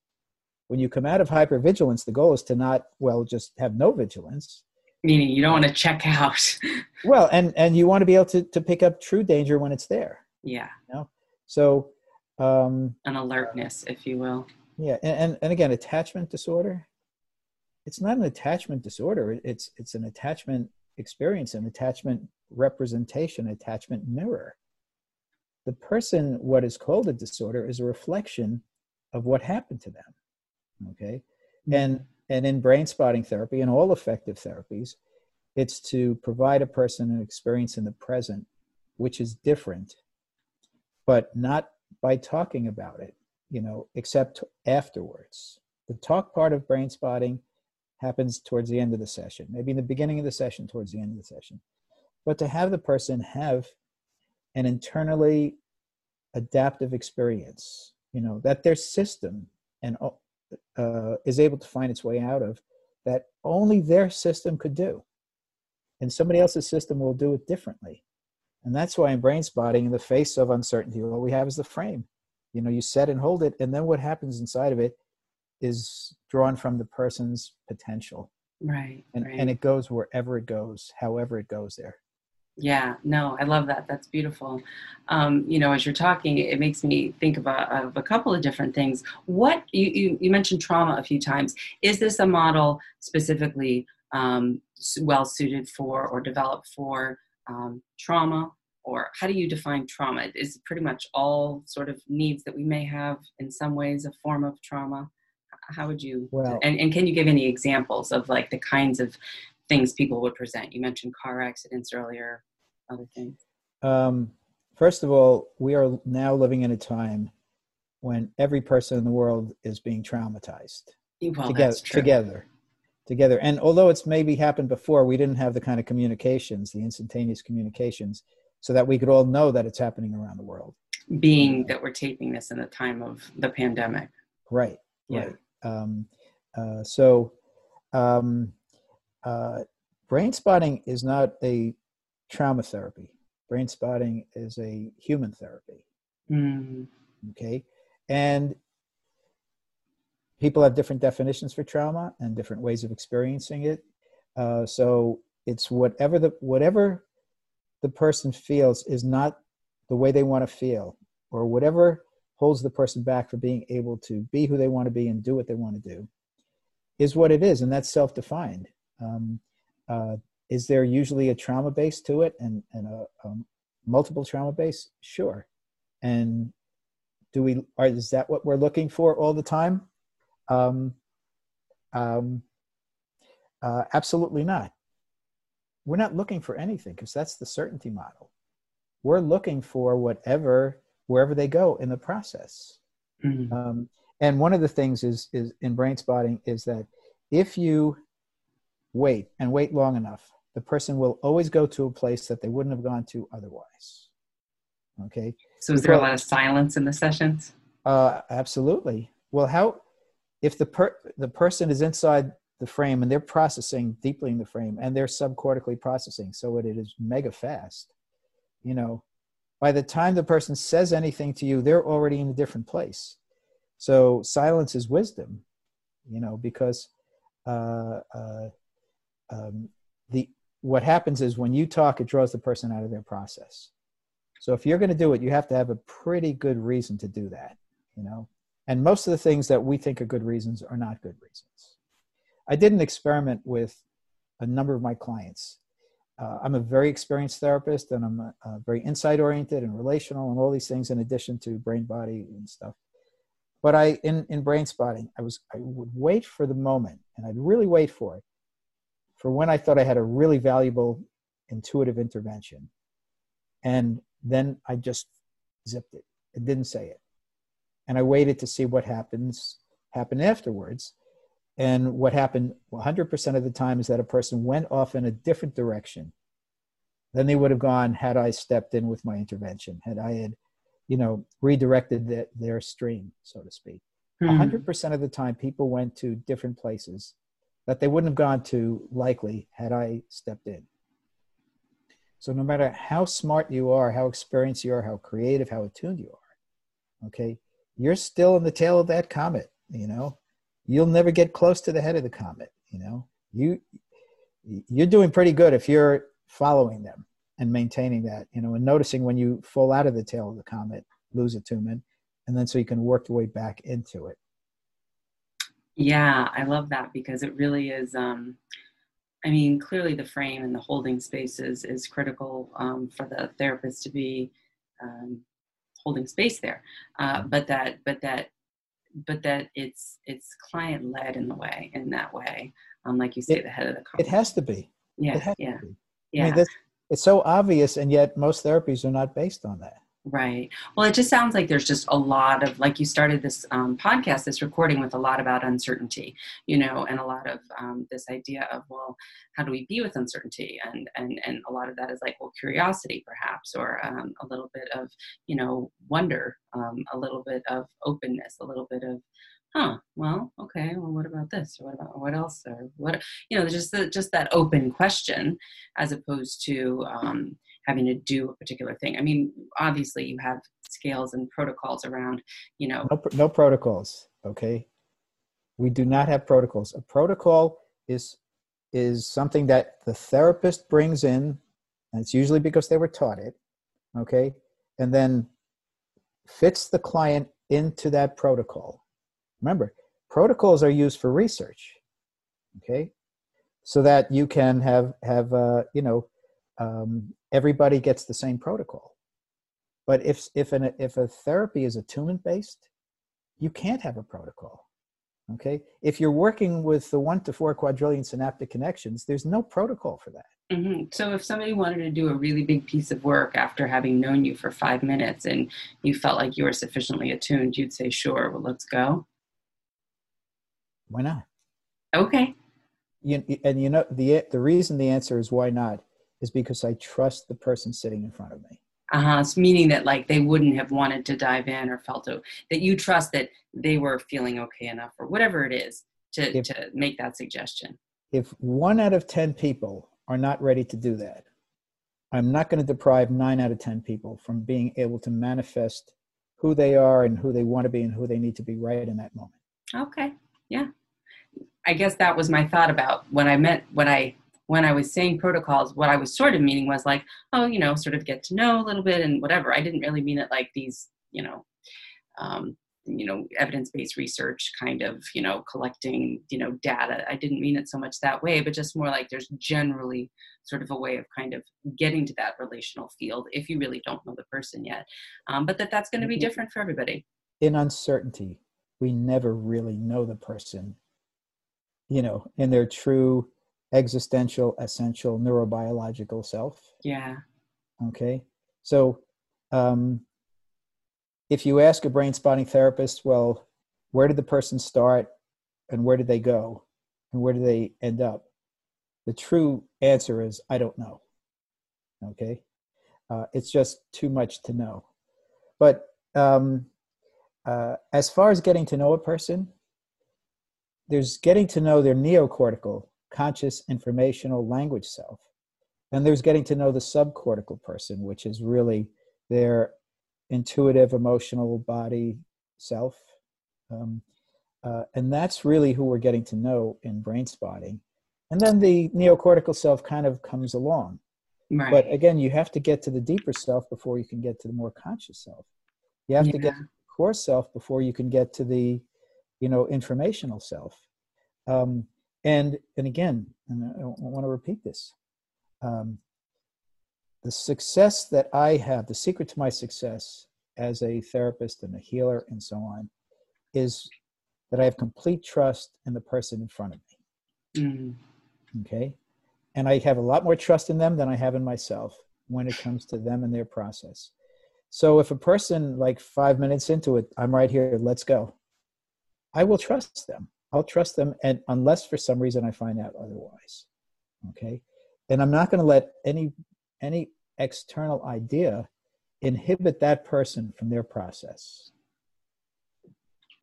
when you come out of hypervigilance, the goal is to not, well, just have no vigilance. Meaning you don't want to check out. well, and, and you want to be able to, to pick up true danger when it's there. Yeah. You know? So, um, an alertness, if you will. Yeah. And, and, and again, attachment disorder, it's not an attachment disorder. It's, it's an attachment experience, an attachment representation, attachment mirror. The person, what is called a disorder, is a reflection of what happened to them okay mm-hmm. and and in brain spotting therapy and all effective therapies it's to provide a person an experience in the present which is different but not by talking about it you know except afterwards the talk part of brain spotting happens towards the end of the session maybe in the beginning of the session towards the end of the session but to have the person have an internally adaptive experience you know that their system and uh, is able to find its way out of that only their system could do. And somebody else's system will do it differently. And that's why in brain spotting, in the face of uncertainty, all we have is the frame. You know, you set and hold it, and then what happens inside of it is drawn from the person's potential. Right. And, right. and it goes wherever it goes, however it goes there. Yeah, no, I love that. That's beautiful. Um, you know, as you're talking, it makes me think of a, of a couple of different things. What you, you, you, mentioned trauma a few times. Is this a model specifically um, well suited for or developed for um, trauma? Or how do you define trauma? Is pretty much all sort of needs that we may have in some ways a form of trauma? How would you? Well, and, and can you give any examples of like the kinds of things people would present? You mentioned car accidents earlier, other things. Um, first of all, we are now living in a time when every person in the world is being traumatized well, together, together, together. And although it's maybe happened before, we didn't have the kind of communications, the instantaneous communications, so that we could all know that it's happening around the world. Being that we're taping this in the time of the pandemic. Right. Yeah. Right. Um, uh, so, um, uh, brain spotting is not a trauma therapy. Brain spotting is a human therapy. Mm. Okay. And people have different definitions for trauma and different ways of experiencing it. Uh, so it's whatever the whatever the person feels is not the way they want to feel, or whatever holds the person back from being able to be who they want to be and do what they want to do, is what it is, and that's self-defined. Um, uh, is there usually a trauma base to it and, and a, a multiple trauma base? Sure. And do we, are, is that what we're looking for all the time? Um, um, uh, absolutely not. We're not looking for anything because that's the certainty model. We're looking for whatever, wherever they go in the process. Mm-hmm. Um, and one of the things is, is in brain spotting is that if you wait and wait long enough, the person will always go to a place that they wouldn't have gone to otherwise. Okay. So is there a lot of silence in the sessions? Uh, absolutely. Well, how if the per the person is inside the frame and they're processing deeply in the frame and they're subcortically processing, so it is mega fast. You know, by the time the person says anything to you, they're already in a different place. So silence is wisdom, you know, because uh, uh, um, the what happens is when you talk, it draws the person out of their process. So if you're going to do it, you have to have a pretty good reason to do that, you know. And most of the things that we think are good reasons are not good reasons. I did an experiment with a number of my clients. Uh, I'm a very experienced therapist, and I'm a, a very insight oriented and relational, and all these things in addition to brain body and stuff. But I, in in brain spotting, I was I would wait for the moment, and I'd really wait for it for when I thought I had a really valuable intuitive intervention. And then I just zipped it. I didn't say it. And I waited to see what happens happen afterwards. And what happened 100% of the time is that a person went off in a different direction than they would have gone had I stepped in with my intervention, had I had, you know, redirected the, their stream, so to speak. Mm-hmm. 100% of the time, people went to different places that they wouldn't have gone to likely had I stepped in. So no matter how smart you are, how experienced you are, how creative, how attuned you are, okay, you're still in the tail of that comet, you know. you'll never get close to the head of the comet. You know, you you're doing pretty good if you're following them and maintaining that. You know, and noticing when you fall out of the tail of the comet, lose a attunement, and then so you can work your way back into it. Yeah, I love that because it really is. Um, I mean, clearly the frame and the holding spaces is critical um, for the therapist to be um, holding space there. Uh, but that, but that, but that it's it's client led in the way in that way. Um, like you say, it, the head of the car. It has to be. Yeah, yeah, yeah. I mean, it's so obvious, and yet most therapies are not based on that. Right. Well, it just sounds like there's just a lot of, like you started this um, podcast, this recording with a lot about uncertainty, you know, and a lot of um, this idea of, well, how do we be with uncertainty? And, and, and a lot of that is like, well, curiosity perhaps, or um, a little bit of, you know, wonder, um, a little bit of openness, a little bit of, huh, well, okay, well, what about this? Or what about, what else? Or what, you know, just, the, just that open question as opposed to, um, having to do a particular thing. I mean, obviously you have scales and protocols around, you know. No, no protocols. Okay. We do not have protocols. A protocol is is something that the therapist brings in, and it's usually because they were taught it. Okay, and then fits the client into that protocol. Remember, protocols are used for research. Okay, so that you can have have uh, you know um, everybody gets the same protocol. But if if an if a therapy is attunement based, you can't have a protocol. Okay, if you're working with the one to four quadrillion synaptic connections, there's no protocol for that. Mm-hmm. So if somebody wanted to do a really big piece of work after having known you for five minutes and you felt like you were sufficiently attuned, you'd say, "Sure, well, let's go." Why not? Okay. You, and you know the the reason the answer is why not is because I trust the person sitting in front of me. Uh-huh. So meaning that like they wouldn't have wanted to dive in or felt that you trust that they were feeling okay enough or whatever it is to, if, to make that suggestion. If one out of 10 people are not ready to do that, I'm not going to deprive nine out of 10 people from being able to manifest who they are and who they want to be and who they need to be right in that moment. Okay. Yeah. I guess that was my thought about when I meant when I when I was saying protocols, what I was sort of meaning was like, oh, you know, sort of get to know a little bit and whatever. I didn't really mean it like these, you know, um, you know, evidence-based research kind of, you know, collecting, you know, data. I didn't mean it so much that way, but just more like there's generally sort of a way of kind of getting to that relational field if you really don't know the person yet. Um, but that that's going to be different for everybody. In uncertainty, we never really know the person, you know, in their true existential, essential neurobiological self. Yeah. Okay. So, um, if you ask a brain spotting therapist, well, where did the person start and where did they go and where did they end up? The true answer is, I don't know. Okay. Uh, it's just too much to know. But um, uh, as far as getting to know a person, there's getting to know their neocortical conscious informational language self. And there's getting to know the subcortical person, which is really their intuitive, emotional body self. Um, uh, and that's really who we're getting to know in brain spotting. And then the neocortical self kind of comes along. Right. But again, you have to get to the deeper self before you can get to the more conscious self. You have yeah. to get to the core self before you can get to the, you know, informational self. Um, and and again and i, want to repeat this um, the success that i have the secret to my success as a therapist and a healer and so on is that i have complete trust in the person in front of me. Mm. okay? And i have a lot more trust in them than i have in myself when it comes to them and their process. So if a person like five minutes into it i'm right here let's go i will trust them I'll trust them, and unless for some reason I find out otherwise, okay. And I'm not going to let any any external idea inhibit that person from their process.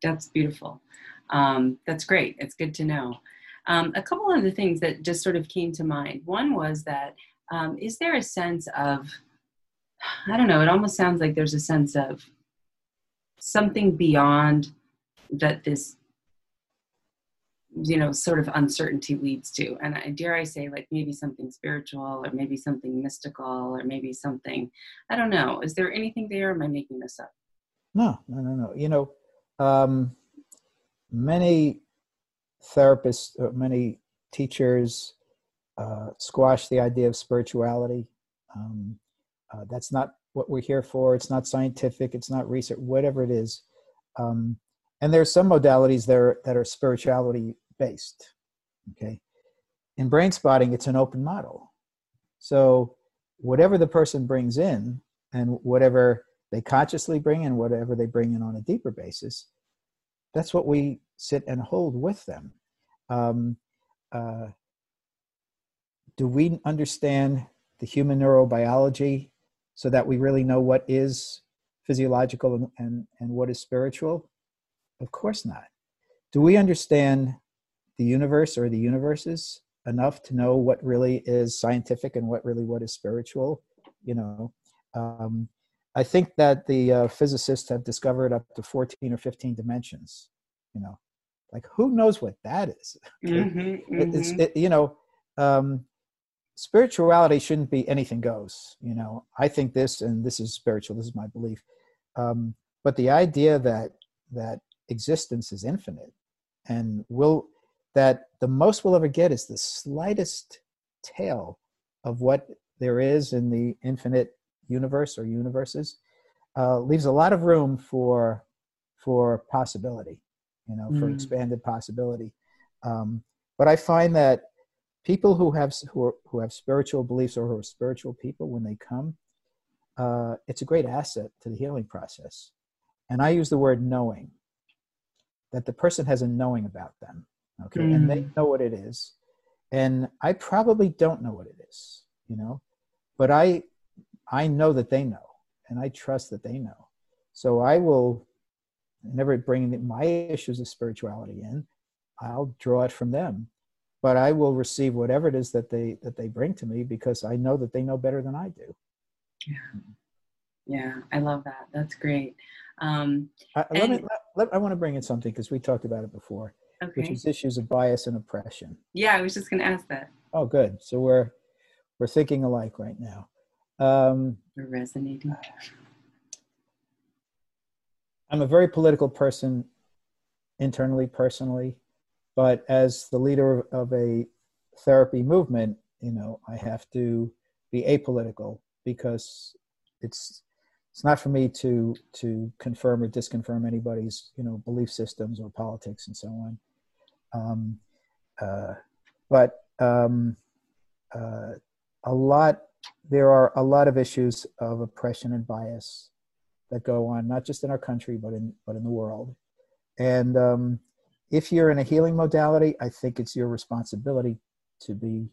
That's beautiful. Um, that's great. It's good to know. Um, a couple of the things that just sort of came to mind. One was that um, is there a sense of, I don't know, it almost sounds like there's a sense of something beyond that this you know sort of uncertainty leads to. And I, dare i say like maybe something spiritual or maybe something mystical or maybe something i don't know. Is there anything there? Am i making this up? No no no no. You know um, many therapists uh, many teachers uh, squash the idea of spirituality. Um, uh, that's not what we're here for. It's not scientific. It's not research whatever it is. Um, and there's some modalities there that are spirituality based okay? In brain spotting it's an open model. So whatever the person brings in and whatever they consciously bring in whatever they bring in on a deeper basis that's what we sit and hold with them. Um, uh, do we understand the human neurobiology so that we really know what is physiological and, and, and what is spiritual? Of course not. Do we understand the universe or the universes enough to know what really is scientific and what really what is spiritual? You know, um, I think that the uh, physicists have discovered up to 14 or 15 dimensions. You know, like who knows what that is? Mm-hmm, mm-hmm. It's, it, you know, um, spirituality shouldn't be anything goes. You know, I think this and this is spiritual. This is my belief. Um, but the idea that that existence is infinite and will that the most we'll ever get is the slightest tail of what there is in the infinite universe or universes uh, leaves a lot of room for for possibility you know for mm. expanded possibility. Um, but i find that people who have who, are, who have spiritual beliefs or who are spiritual people when they come uh, it's a great asset to the healing process. And i use the word knowing that the person has a knowing about them okay mm. and they mm. know what it is. And i probably don't know what it is you know but i i know that they know and i trust that they know. So i will never bring my issues of spirituality in i'll draw it from them. But i will receive whatever it is that they that they bring to me because i know that they know better than i do. Yeah. Yeah i love that. That's great. Um, I, let me, let, I want to bring in something because we talked about it before, okay. which is issues of bias and oppression. Yeah, I was just going to ask that. Oh, good. So we're we're thinking alike right now. Um, we're resonating. I'm a very political person, internally, personally, but as the leader of a therapy movement, you know, I have to be apolitical because it's it's not for me to to confirm or disconfirm anybody's you know belief systems or politics and so on um, uh, but um, uh, a lot there are a lot of issues of oppression and bias that go on not just in our country but in but in the world and um, if you're in a healing modality i think it's your responsibility to be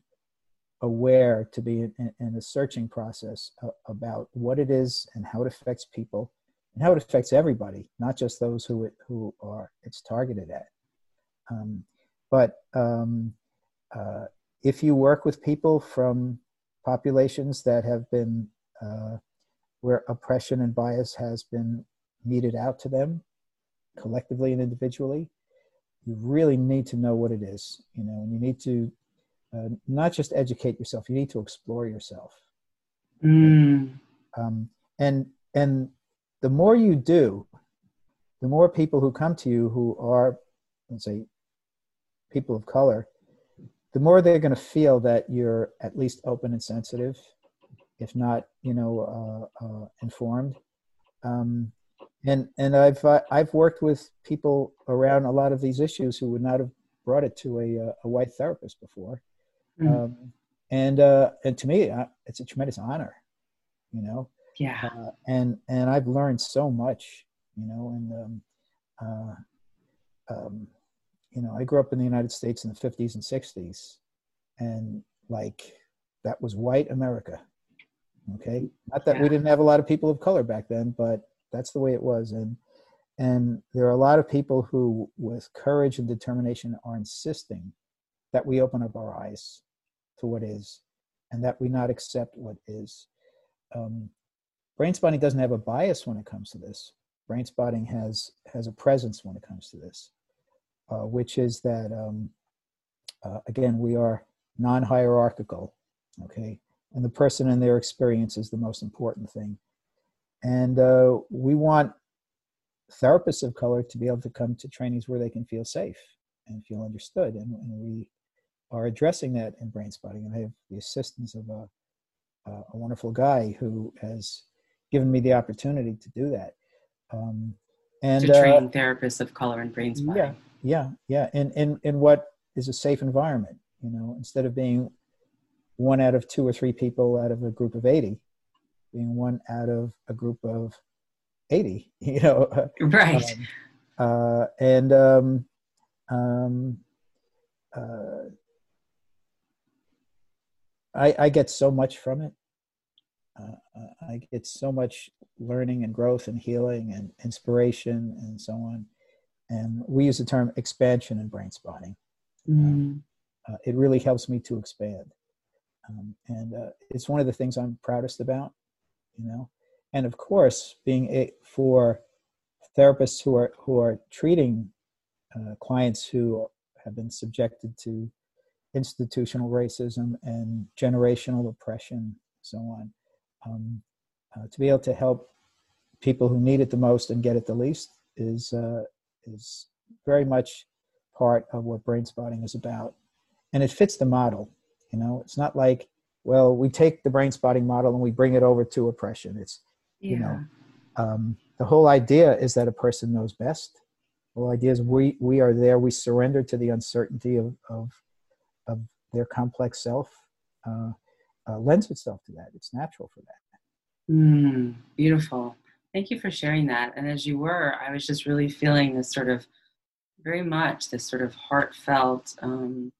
aware to be in, in a searching process about what it is and how it affects people and how it affects everybody, not just those who it, who are it's targeted at. Um, but um, uh, if you work with people from populations that have been uh, where oppression and bias has been meted out to them collectively and individually, you really need to know what it is, you know, and you need to uh, not just educate yourself you need to explore yourself mm. um, and and the more you do the more people who come to you who are let's say people of color the more they're going to feel that you're at least open and sensitive if not you know uh, uh, informed um, and and I've uh, I've worked with people around a lot of these issues who would not have brought it to a, uh, a white therapist before, Mm-hmm. Um, and uh, and to me, it's a tremendous honor, you know. Yeah. Uh, and and I've learned so much, you know, and um, uh, um, you know, I grew up in the United States in the '50s and '60s, and like that was white America. Okay, not that yeah. we didn't have a lot of people of color back then, but that's the way it was, and and there are a lot of people who, with courage and determination, are insisting that we open up our eyes to what is and that we not accept what is. Um, brain spotting doesn't have a bias when it comes to this. Brain spotting has has a presence when it comes to this. Uh, which is that um, uh, again we are non-hierarchical, okay, and the person and their experience is the most important thing, and uh, we want therapists of color to be able to come to trainings where they can feel safe and feel understood, and, and we are addressing that in brain spotting, and I have the assistance of a a wonderful guy who has given me the opportunity to do that. Um, and to train uh, therapists of color and brain spotting. Yeah, yeah, yeah. and in, in what is a safe environment, you know, instead of being one out of two or three people out of a group of 80, being one out of a group of 80, you know. Right. Um, uh, and um, um, uh, I, I get so much from it. Uh, I get so much learning and growth and healing and inspiration and so on. And we use the term expansion in brain spotting. Mm. Uh, it really helps me to expand. Um, and uh, it's one of the things I'm proudest about, you know. And of course, being a, for therapists who are who are treating uh, clients who have been subjected to institutional racism and generational oppression, so on. Um, uh, to be able to help people who need it the most and get it the least is uh, is very much part of what brain spotting is about, and it fits the model. You know, it's not like well we take the brain spotting model and we bring it over to oppression. It's yeah. you know um, the whole idea is that a person knows best. The whole idea is we we are there. We surrender to the uncertainty of of, of their complex self. Uh, uh, lends itself to that. It's natural for that. Mm, beautiful. Thank you for sharing that. And as you were, I was just really feeling this sort of very much this sort of heartfelt um,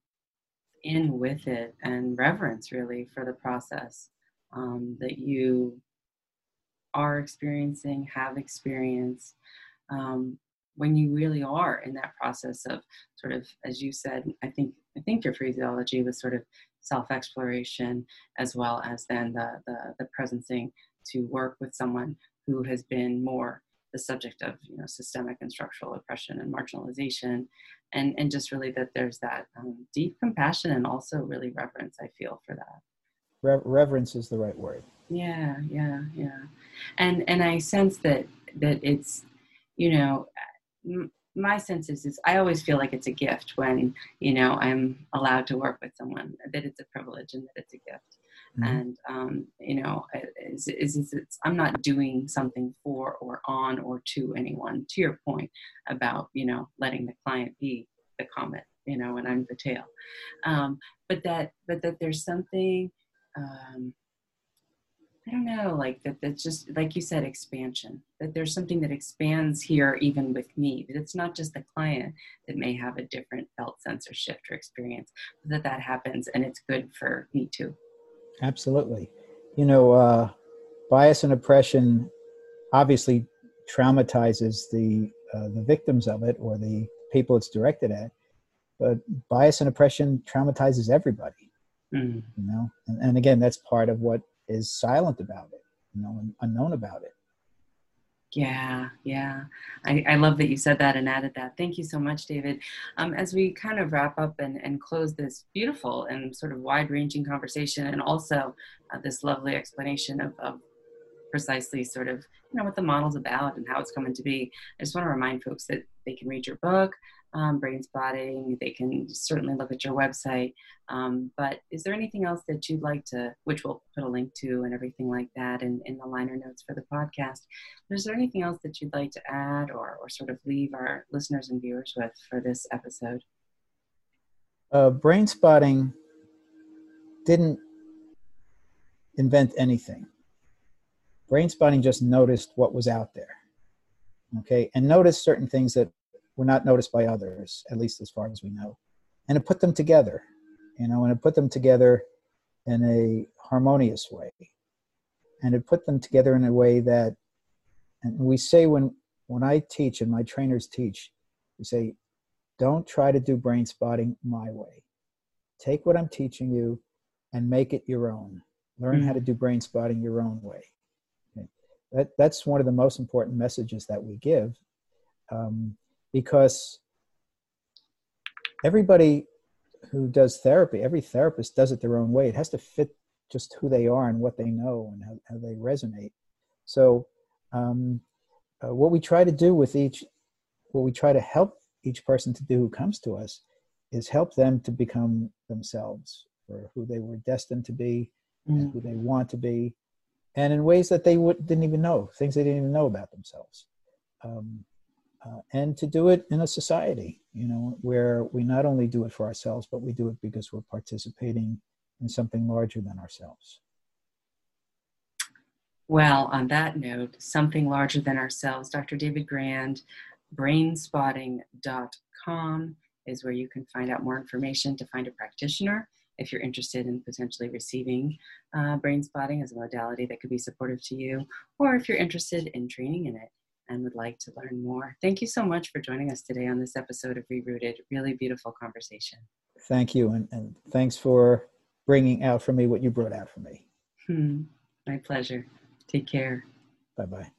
in with it and reverence really for the process um, that you are experiencing, have experienced. Um, when you really are in that process of sort of, as you said, I think I think your phraseology was sort of self-exploration as well as then the, the, the presencing to work with someone who has been more the subject of you know systemic and structural oppression and marginalization. And and just really that there's that um, deep compassion and also really reverence i feel for that. Re- reverence is the right word. Yeah yeah yeah. And and i sense that that it's you know my sense is, is I always feel like it's a gift when you know I'm allowed to work with someone that it's a privilege and that it's a gift mm-hmm. and um, you know is, is, is I'm not doing something for or on or to anyone to your point about you know letting the client be the comet you know and I'm the tail um, but that but that there's something um, I don't know, like that that's just like you said, expansion. That there's something that expands here even with me. That it's not just the client that may have a different felt sense or shift or experience, that that happens and it's good for me too. Absolutely. You know, uh, bias and oppression obviously traumatizes the uh, the victims of it or the people it's directed at, but bias and oppression traumatizes everybody. Mm. You know, and, and again, that's part of what is silent about it, you know, and unknown about it. Yeah, yeah. I, I love that you said that and added that. Thank you so much, David. Um, as we kind of wrap up and, and close this beautiful and sort of wide ranging conversation, and also uh, this lovely explanation of, of precisely sort of you know what the model's about and how it's coming to be i just want to remind folks that they can read your book um, brain spotting. They can certainly look at your website. Um, but is there anything else that you'd like to, which we'll put a link to and everything like that in, in the liner notes for the podcast? Is there anything else that you'd like to add or, or sort of leave our listeners and viewers with for this episode? Uh, brain spotting didn't invent anything. Brain spotting just noticed what was out there. Okay, and noticed certain things that were not noticed by others, at least as far as we know. And it put them together, you know, and it put them together in a harmonious way. And it put them together in a way that, and we say when, when I teach and my trainers teach, we say, don't try to do brain spotting my way. Take what I'm teaching you and make it your own. Learn mm-hmm. how to do brain spotting your own way. Okay. That, that's one of the most important messages that we give. Um, because everybody who does therapy, every therapist does it their own way. It has to fit just who they are and what they know and how, how they resonate. So, um, uh, what we try to do with each, what we try to help each person to do who comes to us is help them to become themselves or who they were destined to be mm. and who they want to be and in ways that they would, didn't even know things they didn't even know about themselves um, uh, and to do it in a society you know where we not only do it for ourselves but we do it because we're participating in something larger than ourselves. Well on that note something larger than ourselves dr david grand brainspotting.com is where you can find out more information to find a practitioner if you're interested in potentially receiving uh, brain spotting as a modality that could be supportive to you, or if you're interested in training in it and would like to learn more. Thank you so much for joining us today on this episode of Rerooted. Really beautiful conversation. Thank you, and, and thanks for bringing out for me what you brought out for me. Hmm. My pleasure. Take care. Bye bye.